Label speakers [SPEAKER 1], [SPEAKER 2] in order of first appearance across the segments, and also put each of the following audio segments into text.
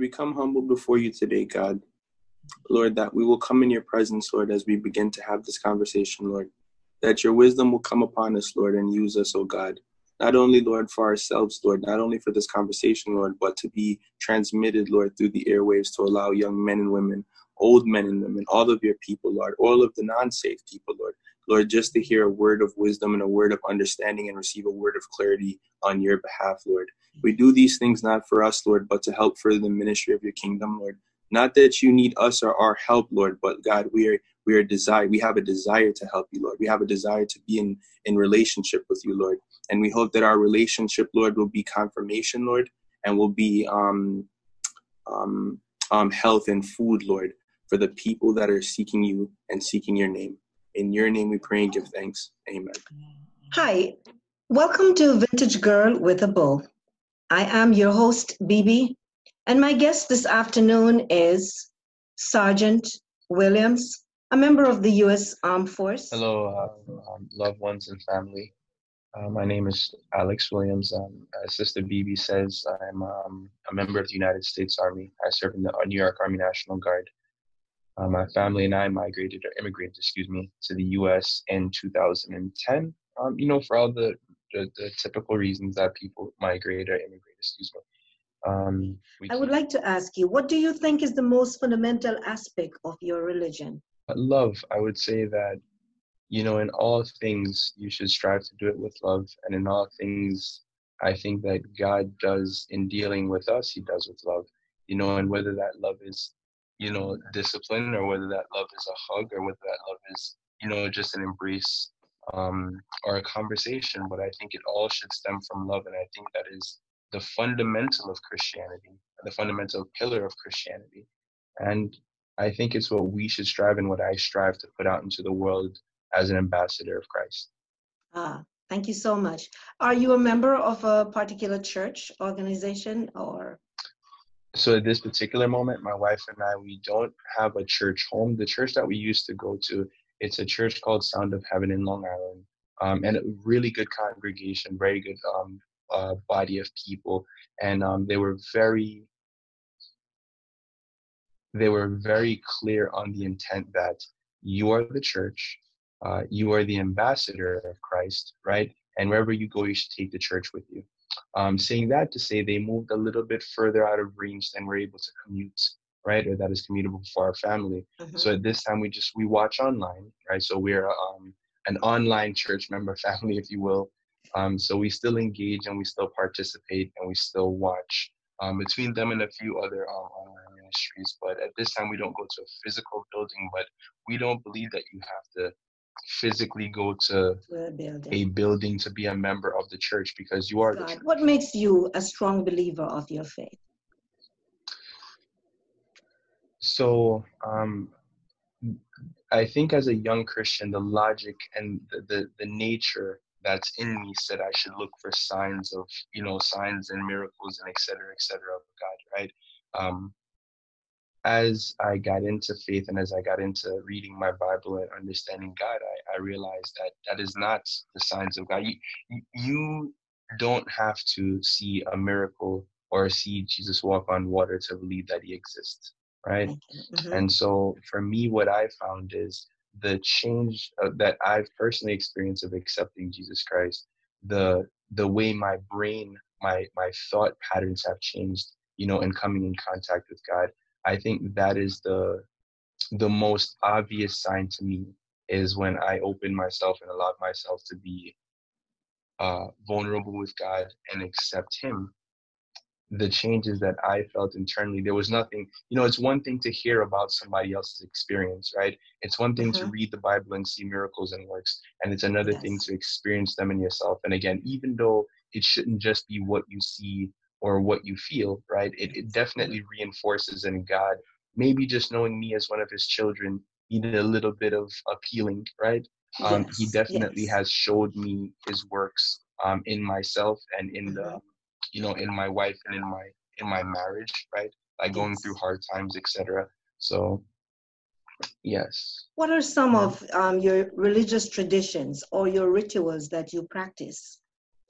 [SPEAKER 1] we come humble before you today, God, Lord, that we will come in your presence, Lord, as we begin to have this conversation, Lord, that your wisdom will come upon us, Lord, and use us, oh God. Not only, Lord, for ourselves, Lord, not only for this conversation, Lord, but to be transmitted, Lord, through the airwaves to allow young men and women, old men and women, all of your people, Lord, all of the non safe people, Lord, Lord, just to hear a word of wisdom and a word of understanding and receive a word of clarity on your behalf, Lord. We do these things not for us, Lord, but to help further the ministry of your kingdom, Lord. Not that you need us or our help, Lord, but God, we are we are desire we have a desire to help you, Lord. We have a desire to be in in relationship with you, Lord. And we hope that our relationship, Lord, will be confirmation, Lord, and will be um um um health and food, Lord, for the people that are seeking you and seeking your name. In your name we pray and give thanks. Amen.
[SPEAKER 2] Hi, welcome to Vintage Girl with a Bull. I am your host, Bibi, and my guest this afternoon is Sergeant Williams, a member of the U.S. Armed Force.
[SPEAKER 3] Hello, uh, um, loved ones and family. Uh, my name is Alex Williams. Um, as Sister Bibi says, I'm um, a member of the United States Army. I serve in the New York Army National Guard. Uh, my family and I migrated or immigrated, excuse me, to the U.S. in 2010. Um, you know, for all the, the, the typical reasons that people migrate or immigrate, excuse me. Um,
[SPEAKER 2] I would like to ask you, what do you think is the most fundamental aspect of your religion?
[SPEAKER 3] Love. I would say that, you know, in all things, you should strive to do it with love. And in all things, I think that God does in dealing with us, He does with love. You know, and whether that love is you know, discipline or whether that love is a hug or whether that love is, you know, just an embrace um, or a conversation. But I think it all should stem from love. And I think that is the fundamental of Christianity, the fundamental pillar of Christianity. And I think it's what we should strive and what I strive to put out into the world as an ambassador of Christ.
[SPEAKER 2] Ah, thank you so much. Are you a member of a particular church organization or?
[SPEAKER 3] so at this particular moment my wife and i we don't have a church home the church that we used to go to it's a church called sound of heaven in long island um, and a really good congregation very good um, uh, body of people and um, they were very they were very clear on the intent that you are the church uh, you are the ambassador of christ right? And wherever you go you should take the church with you. Um, saying that to say they moved a little bit further out of range than we're able to commute, right? Or that is commutable for our family. Mm-hmm. So at this time, we just we watch online, right? So we're um, an online church member family, if you will. Um, so we still engage and we still participate and we still watch um, between them and a few other um, online ministries. But at this time, we don't go to a physical building, but we don't believe that you have to physically go to, a, building. a building to be a member of the church because you are God, the church.
[SPEAKER 2] What makes you a strong believer of your faith?
[SPEAKER 3] So, um, I think as a young Christian, the logic and the, the, the nature that's in me said I should look for signs of, you know, signs and miracles and et cetera, et cetera of God, right? Um, as I got into faith and as I got into reading my Bible and understanding God, I, I realized that that is not the signs of God. You, you don't have to see a miracle or see Jesus walk on water to believe that he exists, right? Mm-hmm. And so for me, what I found is the change uh, that I've personally experienced of accepting Jesus Christ, the the way my brain, my my thought patterns have changed, you know, in coming in contact with God I think that is the the most obvious sign to me is when I open myself and allow myself to be uh, vulnerable with God and accept Him. The changes that I felt internally, there was nothing, you know, it's one thing to hear about somebody else's experience, right? It's one thing mm-hmm. to read the Bible and see miracles and works, and it's another yes. thing to experience them in yourself. And again, even though it shouldn't just be what you see or what you feel, right? It, it definitely reinforces in God. Maybe just knowing me as one of his children needed a little bit of appealing, right? Um, yes, he definitely yes. has showed me his works um, in myself and in the, mm-hmm. You know, in my wife and in my in my marriage, right? Like going through hard times, etc. So, yes.
[SPEAKER 2] What are some of um, your religious traditions or your rituals that you practice?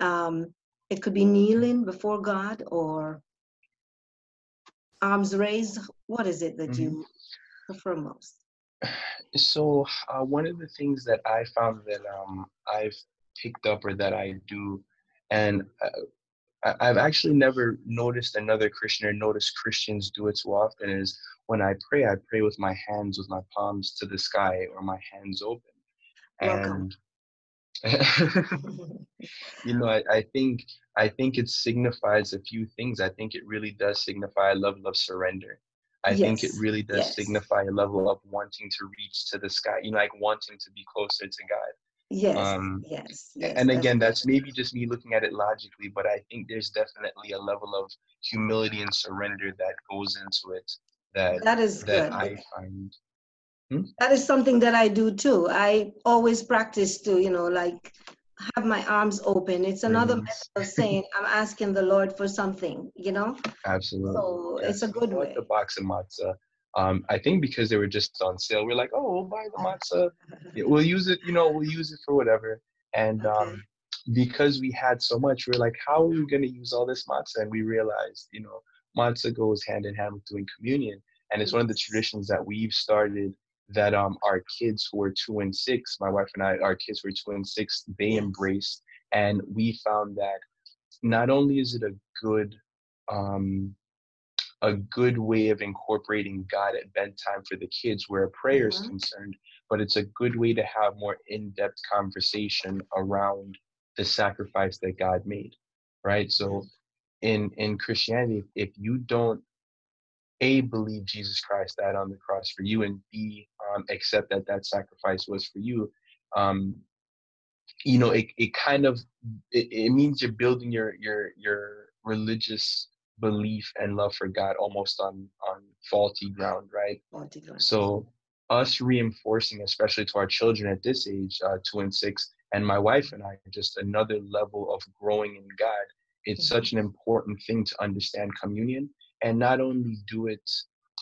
[SPEAKER 2] Um, it could be kneeling before God or arms raised. What is it that mm-hmm. you prefer most?
[SPEAKER 3] So uh, one of the things that I found that um, I've picked up or that I do, and uh, I've actually never noticed another Christian or noticed Christians do it so often is when I pray, I pray with my hands, with my palms to the sky or my hands open. Welcome. And you know, I, I think I think it signifies a few things. I think it really does signify a level of surrender. I yes. think it really does yes. signify a level of wanting to reach to the sky, you know, like wanting to be closer to God.
[SPEAKER 2] Yes. Um, yes,
[SPEAKER 3] yes. And again, that's maybe just me looking at it logically, but I think there's definitely a level of humility and surrender that goes into it that
[SPEAKER 2] that is
[SPEAKER 3] that
[SPEAKER 2] good.
[SPEAKER 3] I find.
[SPEAKER 2] Hmm? That is something that I do too. I always practice to, you know, like have my arms open. It's another method of saying I'm asking the Lord for something, you know?
[SPEAKER 3] Absolutely.
[SPEAKER 2] So yes. it's a good way.
[SPEAKER 3] the box of matzah. Um, I think because they were just on sale, we're like, oh, we'll buy the matzah. we'll use it, you know, we'll use it for whatever. And um, because we had so much, we are like, how are we going to use all this matzah? And we realized, you know, matzah goes hand in hand with doing communion. And it's one of the traditions that we've started that um our kids who are two and six, my wife and I, our kids who are two and six, they embraced. And we found that not only is it a good um a good way of incorporating God at bedtime for the kids where prayer is mm-hmm. concerned, but it's a good way to have more in-depth conversation around the sacrifice that God made. Right. So in in Christianity, if you don't a believe Jesus Christ died on the cross for you, and b um, accept that that sacrifice was for you, um, you know, it, it kind of it, it means you're building your your your religious belief and love for God almost on on faulty ground, right?
[SPEAKER 2] Faulty ground.
[SPEAKER 3] So us reinforcing, especially to our children at this age, uh, two and six, and my wife and I, just another level of growing in God. It's mm-hmm. such an important thing to understand communion and not only do it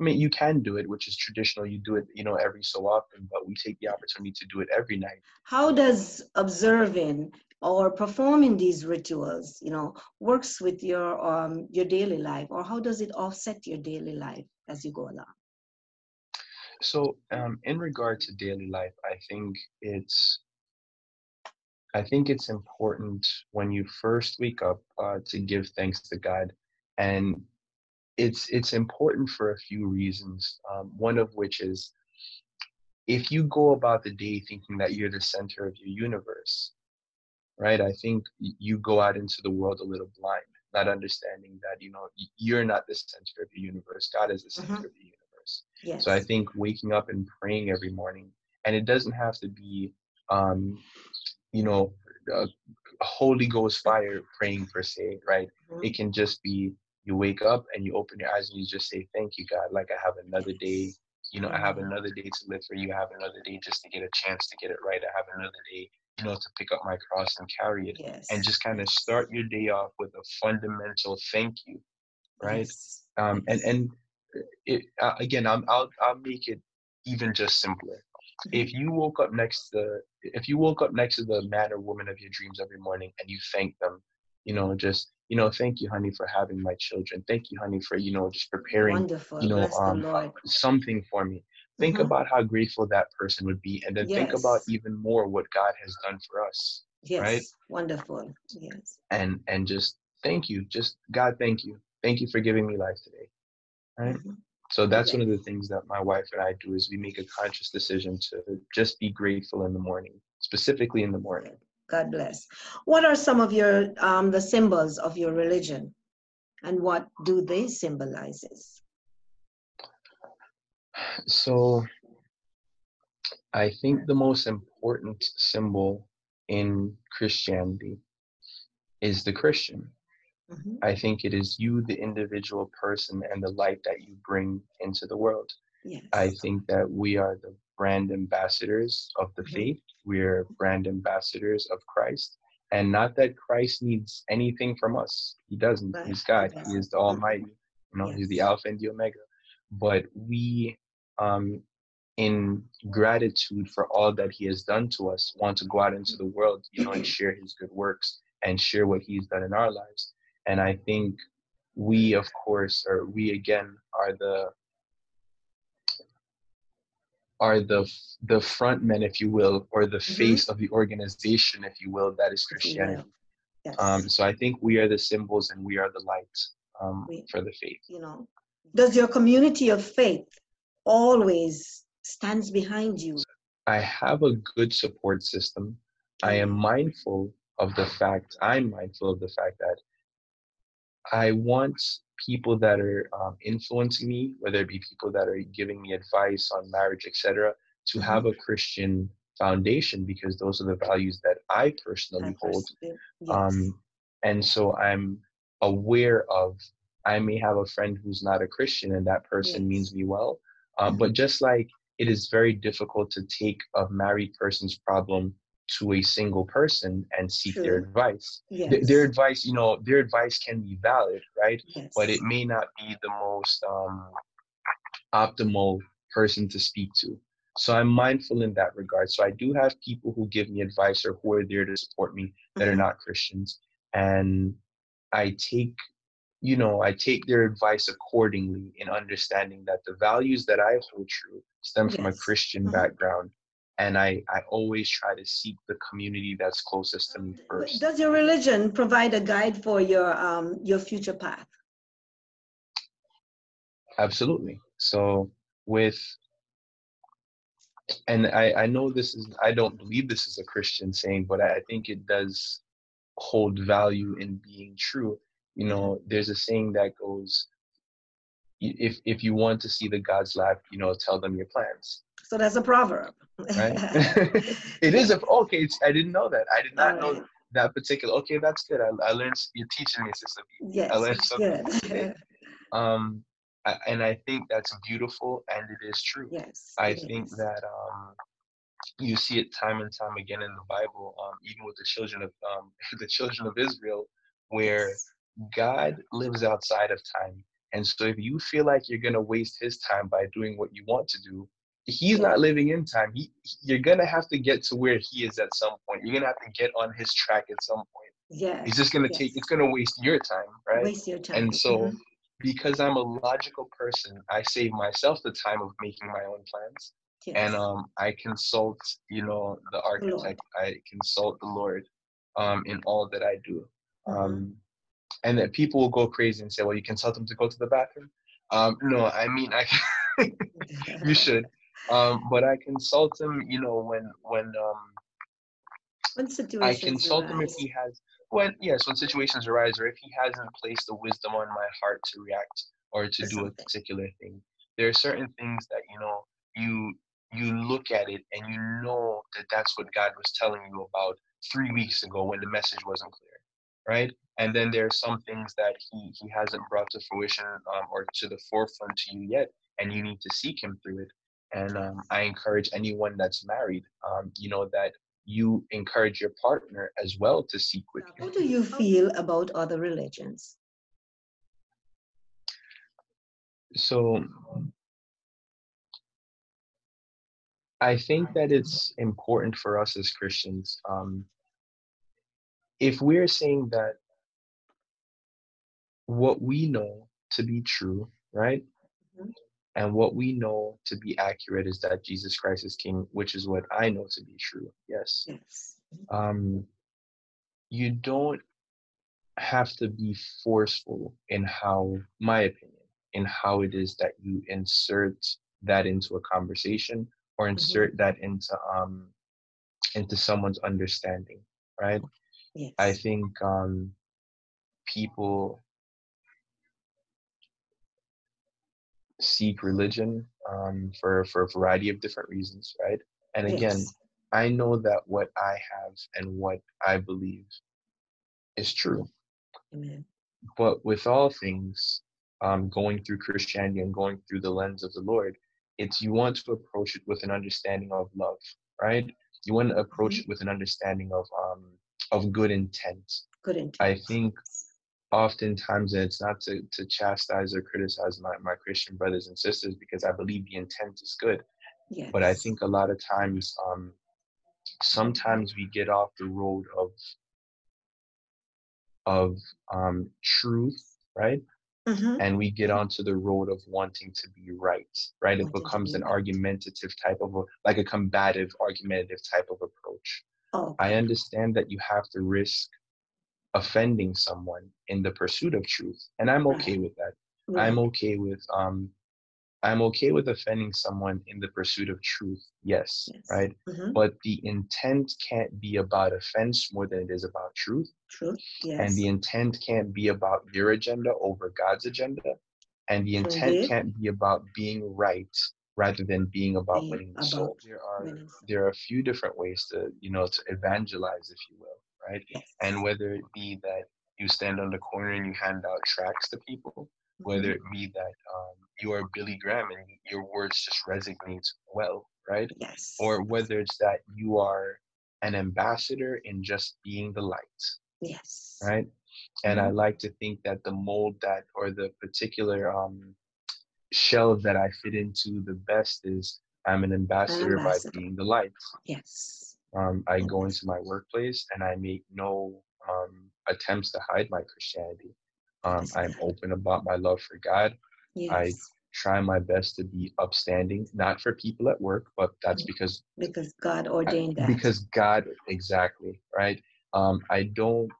[SPEAKER 3] I mean, you can do it, which is traditional. You do it, you know, every so often, but we take the opportunity to do it every night.
[SPEAKER 2] How does observing or performing these rituals, you know, works with your um, your daily life, or how does it offset your daily life as you go along?
[SPEAKER 3] So, um, in regard to daily life, I think it's I think it's important when you first wake up uh, to give thanks to God, and it's it's important for a few reasons. Um, one of which is if you go about the day thinking that you're the center of your universe, right? I think you go out into the world a little blind, not understanding that you know you're not the center of the universe. God is the center mm-hmm. of the universe. Yes. So I think waking up and praying every morning, and it doesn't have to be, um, you know, a Holy Ghost fire praying per se, right? Mm-hmm. It can just be you wake up and you open your eyes and you just say, Thank you, God. Like I have another day. You know, I have another day to live for you. I have another day just to get a chance to get it right. I have another day, know, to pick up my cross and carry it.
[SPEAKER 2] Yes.
[SPEAKER 3] And just kind of start your day off with a fundamental thank you. Right. Yes. Um, and, and it, uh, again, I'm, I'll, I'll make it even just simpler. If you woke up next to, the, if you woke up next to the man or woman of your dreams every morning and you thank them, you know, just you know, thank you, honey, for having my children. Thank you, honey, for, you know, just preparing,
[SPEAKER 2] Wonderful.
[SPEAKER 3] you know, um, something for me. Think mm-hmm. about how grateful that person would be. And then yes. think about even more what God has done for us.
[SPEAKER 2] Yes.
[SPEAKER 3] Right?
[SPEAKER 2] Wonderful. Yes.
[SPEAKER 3] And, and just thank you. Just God, thank you. Thank you for giving me life today. Right. Mm-hmm. So that's one of the things that my wife and I do is we make a conscious decision to just be grateful in the morning, specifically in the morning.
[SPEAKER 2] God bless. What are some of your um, the symbols of your religion, and what do they symbolizes?
[SPEAKER 3] So, I think the most important symbol in Christianity is the Christian. Mm-hmm. I think it is you, the individual person, and the light that you bring into the world.
[SPEAKER 2] Yes.
[SPEAKER 3] I think that we are the brand ambassadors of the mm-hmm. faith. We're brand ambassadors of Christ. And not that Christ needs anything from us. He doesn't. Right. He's God. He is the Almighty. You know, yes. He's the Alpha and the Omega. But we, um, in gratitude for all that He has done to us, want to go out into the world, you know, and share His good works and share what He's done in our lives. And I think we of course or we again are the are the the front men if you will or the
[SPEAKER 2] Mhm.
[SPEAKER 3] face of the organization if you will that is
[SPEAKER 2] If you will.
[SPEAKER 3] christianity
[SPEAKER 2] Yes.
[SPEAKER 3] um so i think we are the symbols and we are the light um
[SPEAKER 2] We-
[SPEAKER 3] for the faith
[SPEAKER 2] you know, does your community of faith always stands behind you?
[SPEAKER 3] i have a good support system i am mindful of the fact i'm mindful of the fact that i want people that are um, influencing me whether it be people that are giving me advice on marriage etc to
[SPEAKER 2] Mhm.
[SPEAKER 3] have a christian foundation because those are the values that i personally
[SPEAKER 2] I
[SPEAKER 3] hold
[SPEAKER 2] Yes.
[SPEAKER 3] um, and so i'm aware of i may have a friend who's not a christian and that person
[SPEAKER 2] Yes.
[SPEAKER 3] means me well uh, but just like it is very difficult to take a married person's problem to a single person and seek their advice
[SPEAKER 2] yes.
[SPEAKER 3] Th- their advice you know their advice can be valid right
[SPEAKER 2] yes.
[SPEAKER 3] but it may not be the most um, optimal person to speak to. So I'm mindful in that regard. So I do have people who give me advice or who are there to support me that are
[SPEAKER 2] Mhm.
[SPEAKER 3] not Christians, and I take, you know, I take their advice accordingly in understanding that the values that I hold true stem from a. Christian
[SPEAKER 2] Mhm.
[SPEAKER 3] background, and I I always try to seek the community that's closest to me first.
[SPEAKER 2] Does your religion provide a guide for your um your future path?
[SPEAKER 3] Absolutely. So with and I, I know this is I don't believe this is a Christian saying, but I think it does hold value in being true. You know, there's a saying that goes if if you want to see the gods laugh, you know, tell them your plans.
[SPEAKER 2] So that's a proverb.
[SPEAKER 3] Right? it is a okay, it's, I didn't know that. I did not know that particular okay, that's good. I, I learned you're teaching me, sister. B.
[SPEAKER 2] Yes,
[SPEAKER 3] learned something
[SPEAKER 2] good.
[SPEAKER 3] Um I, and I think that's beautiful and it is true.
[SPEAKER 2] yes.
[SPEAKER 3] I think
[SPEAKER 2] is.
[SPEAKER 3] that um, you see it time and time again in the Bible, um, even with the children of um, the children of Israel, where
[SPEAKER 2] Yes.
[SPEAKER 3] God lives outside of time. And so, if you feel like you're gonna waste His time by doing what you want to do, He's not living in time. He, you're gonna have to get to where He is at some point. You're gonna have to get on His track at some point.
[SPEAKER 2] Yeah.
[SPEAKER 3] He's just gonna take. It's gonna waste your time, right?
[SPEAKER 2] Waste your time.
[SPEAKER 3] And so,
[SPEAKER 2] Mhm.
[SPEAKER 3] because I'm a logical person, I save myself the time of making my own plans
[SPEAKER 2] Yes.
[SPEAKER 3] and um, I consult, you know, the architect. I consult the Lord um, in all that I do.
[SPEAKER 2] Mhm.
[SPEAKER 3] Um, and that people will go crazy and say, "Well, you consult them to go to the bathroom." Um, no, I mean, I you should, um, but I consult him. You know, when when um,
[SPEAKER 2] when
[SPEAKER 3] I
[SPEAKER 2] situations
[SPEAKER 3] consult him if he has when yes, when situations arise, or if he hasn't placed the wisdom on my heart to react or to
[SPEAKER 2] To
[SPEAKER 3] do a particular thing. There are certain things that you know you you look at it and you know that that's what God was telling you about three weeks ago when the message wasn't clear, right? And then there are some things that he he hasn't brought to fruition um, or to the forefront to you yet, and you need to seek him through it. And um, I encourage anyone that's married, um, you know, that you encourage your partner as well to seek with you.
[SPEAKER 2] How do you feel about other religions?
[SPEAKER 3] So I think that it's important for us as Christians. Um, if we're saying that what we know to be true, right?
[SPEAKER 2] Mhm.
[SPEAKER 3] And what we know to be accurate is that Jesus Christ is King, which is what I know to be true. Yes.
[SPEAKER 2] Yes.
[SPEAKER 3] um, you don't have to be forceful in how, my opinion, in how it is that you insert that into a conversation or insert that into um into someone's understanding, right?
[SPEAKER 2] Yes.
[SPEAKER 3] I think um people seek religion um for for a variety of different reasons, right? And again,
[SPEAKER 2] Yes.
[SPEAKER 3] I know that what I have and what I believe is true.
[SPEAKER 2] Amen.
[SPEAKER 3] But with all things, um, going through Christianity and going through the lens of the Lord, it's you want to approach it with an understanding of love, right? You want to approach it with an understanding of um, of good intent.
[SPEAKER 2] Good intent.
[SPEAKER 3] I think oftentimes, and it's not to, to chastise or criticize my, my Christian brothers and sisters because I believe the intent is good.
[SPEAKER 2] Yes.
[SPEAKER 3] But I think a lot of times, um, sometimes we get off the road of of um, truth, right?
[SPEAKER 2] Mhm.
[SPEAKER 3] and we get onto the road of wanting to be right right it becomes
[SPEAKER 2] be
[SPEAKER 3] an argumentative type of a, like a combative argumentative type of approach
[SPEAKER 2] Oh,
[SPEAKER 3] i understand that you have to risk offending someone in the pursuit of truth and i'm okay with that i'm okay with um i'm okay with offending someone in the pursuit of truth yes,
[SPEAKER 2] Yes.
[SPEAKER 3] right
[SPEAKER 2] Mhm.
[SPEAKER 3] but the intent can't be about offense more than it is about truth
[SPEAKER 2] True. Yes.
[SPEAKER 3] and the intent can't be about your agenda over god's agenda and the intent
[SPEAKER 2] Indeed.
[SPEAKER 3] can't be about being right rather than being about
[SPEAKER 2] Being
[SPEAKER 3] winning the
[SPEAKER 2] about
[SPEAKER 3] soul there are
[SPEAKER 2] winning.
[SPEAKER 3] there are a few different ways to you know to evangelize if you will right
[SPEAKER 2] Yes.
[SPEAKER 3] and whether it be that you stand on the corner and you hand out tracts to people whether
[SPEAKER 2] Mhm.
[SPEAKER 3] it be that um, you are Billy Graham and your words just resonate well, right?
[SPEAKER 2] Yes.
[SPEAKER 3] Or whether it's that you are an ambassador in just being the light,
[SPEAKER 2] yes.
[SPEAKER 3] right? And I
[SPEAKER 2] Mhm.
[SPEAKER 3] like to think that the mold that or the particular um, shell that I fit into the best is I'm an ambassador, by being the light.
[SPEAKER 2] Yes.
[SPEAKER 3] Um, I go into my workplace and I make no um, attempts to hide my Christianity. Um, I'm open about my love for God.
[SPEAKER 2] Yes.
[SPEAKER 3] try my best to be upstanding, not for people at work, but that's because
[SPEAKER 2] because God ordained that.
[SPEAKER 3] because God exactly right. Um, I don't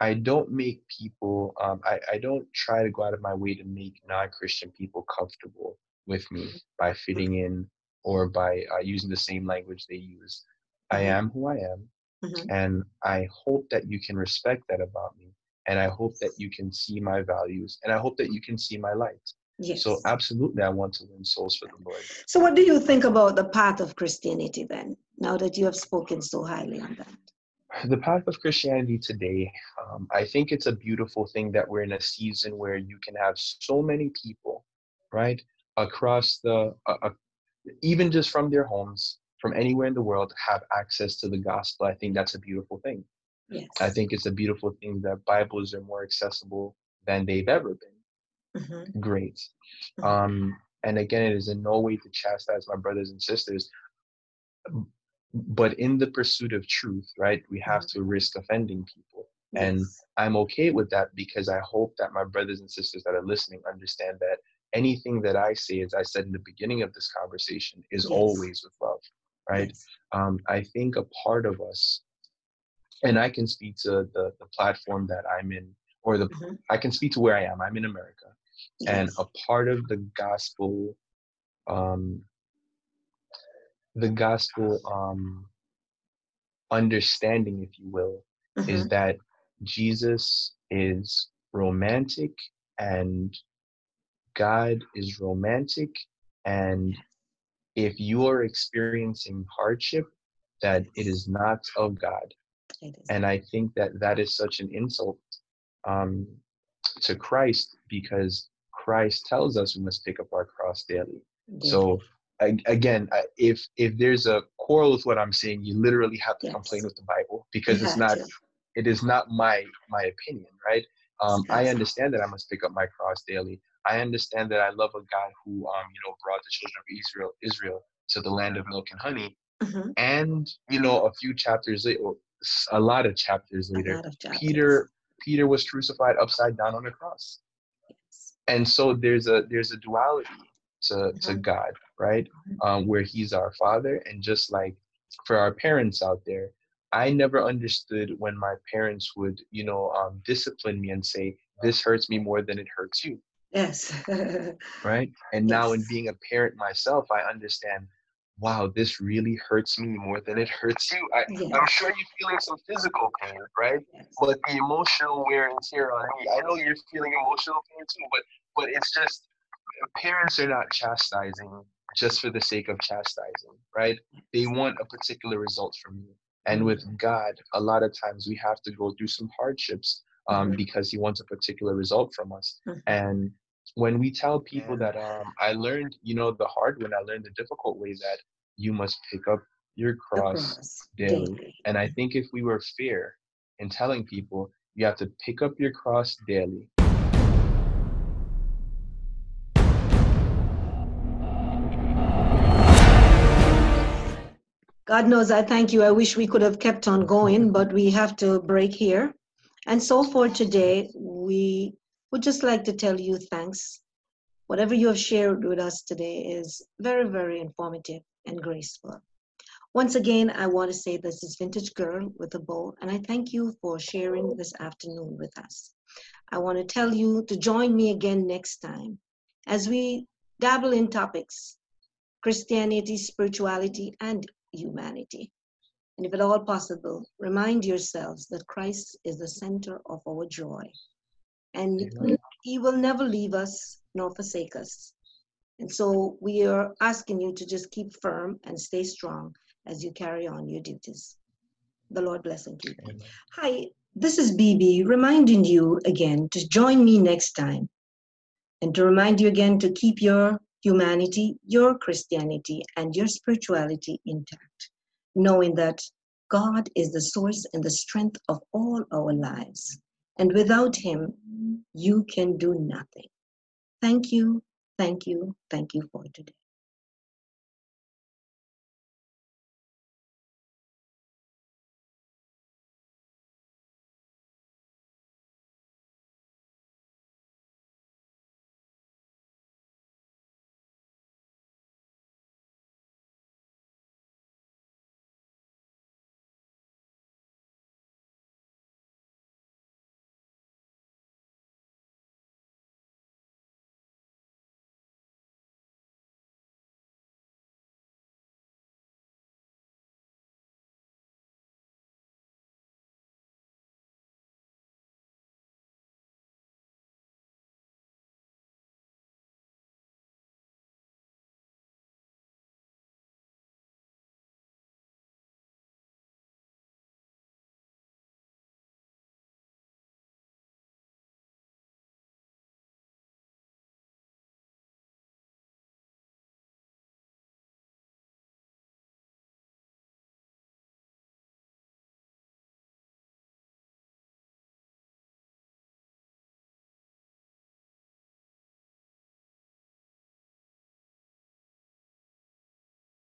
[SPEAKER 3] I don't make people um, I I don't try to go out of my way to make non-Christian people comfortable with me by fitting in or by uh, using the same language they use. I
[SPEAKER 2] Mhm.
[SPEAKER 3] am who I am,
[SPEAKER 2] Mhm.
[SPEAKER 3] and I hope that you can respect that about me, and I hope that you can see my values, and I hope that you can see my light.
[SPEAKER 2] Yes.
[SPEAKER 3] So absolutely, I want to win souls for the Lord.
[SPEAKER 2] So, what do you think about the path of Christianity then? Now that you have spoken so highly on that.
[SPEAKER 3] The path of Christianity today, um, I think it's a beautiful thing that we're in a season where you can have so many people, right, across the, uh, uh, even just from their homes, from anywhere in the world, have access to the gospel. I think that's a beautiful thing.
[SPEAKER 2] Yes.
[SPEAKER 3] I think it's a beautiful thing that Bibles are more accessible than they've ever been.
[SPEAKER 2] Mhm.
[SPEAKER 3] Great.
[SPEAKER 2] Mhm.
[SPEAKER 3] Um, and again, it is in no way to chastise my brothers and sisters, but in the pursuit of truth, right, we have to risk offending people. And I'm okay with that because I hope that my brothers and sisters that are listening understand that anything that I say, as I said in the beginning of this conversation, is
[SPEAKER 2] Yes.
[SPEAKER 3] always with love, right?
[SPEAKER 2] Yes.
[SPEAKER 3] Um, I think a part of us, and I can speak to the, the platform that I'm in, or the
[SPEAKER 2] Mhm.
[SPEAKER 3] I can speak to where I am. I'm in America, and a part of the gospel, um, the gospel um, understanding, if you will, is
[SPEAKER 2] Mhm.
[SPEAKER 3] that Jesus is romantic and God is romantic. And if you are experiencing hardship, that it is not of God. And I think that that is such an insult um, to Christ because Christ tells us we must pick up our cross daily. So again, I- if if there's a quarrel with what I'm saying, you literally have to
[SPEAKER 2] Yes.
[SPEAKER 3] complain with the Bible because
[SPEAKER 2] You
[SPEAKER 3] it's not
[SPEAKER 2] to.
[SPEAKER 3] it is not my my opinion, right? Um, I understand that I must pick up my cross daily. I understand that I love a God who um, you know brought the children of Israel Israel to the land of milk and honey,
[SPEAKER 2] Mhm.
[SPEAKER 3] and you know a few chapters later, a lot of chapters later,
[SPEAKER 2] of chapters.
[SPEAKER 3] Peter Peter was crucified upside down on a cross
[SPEAKER 2] Yes.
[SPEAKER 3] and so there's a there's a duality to to
[SPEAKER 2] Mhm.
[SPEAKER 3] god right um where he's our father and just like for our parents out there i never understood when my parents would you know um, discipline me and say this hurts me more than it hurts you
[SPEAKER 2] Yes.
[SPEAKER 3] right and now in being a parent myself i understand wow this really hurts me more than it hurts you I,
[SPEAKER 2] Yes.
[SPEAKER 3] i'm sure you're feeling some physical pain right
[SPEAKER 2] Yes.
[SPEAKER 3] but the emotional wear and tear on me. I know you're feeling emotional pain too, but but it's just parents are not chastising just for the sake of chastising, right? They want a particular result from you. And with God, a lot of times we have to go through some hardships um,
[SPEAKER 2] Mhm.
[SPEAKER 3] because He wants a particular result from us.
[SPEAKER 2] Mhm.
[SPEAKER 3] And when we tell people that um, I learned, you know, the hard way, I learned the difficult way that you must pick up your cross
[SPEAKER 2] cross
[SPEAKER 3] daily.
[SPEAKER 2] daily.
[SPEAKER 3] And I think if we were fair in telling people you have to pick up your cross daily,
[SPEAKER 2] God knows I thank you. I wish we could have kept on going, but we have to break here. And so for today, we would just like to tell you thanks. Whatever you have shared with us today is very, very informative and graceful. Once again, I want to say this is Vintage Girl with a bow, and I thank you for sharing this afternoon with us. I want to tell you to join me again next time as we dabble in topics Christianity, spirituality, and humanity. And if at all possible, remind yourselves that Christ is the center of our joy. And
[SPEAKER 3] Amen.
[SPEAKER 2] He will never leave us nor forsake us. And so we are asking you to just keep firm and stay strong as you carry on your duties. The Lord bless and keep you. Hi, this is Bibi reminding you again to join me next time and to remind you again to keep your humanity, your Christianity, and your spirituality intact, knowing that God is the source and the strength of all our lives. And without Him, you can do nothing. Thank you, thank you, thank you for today.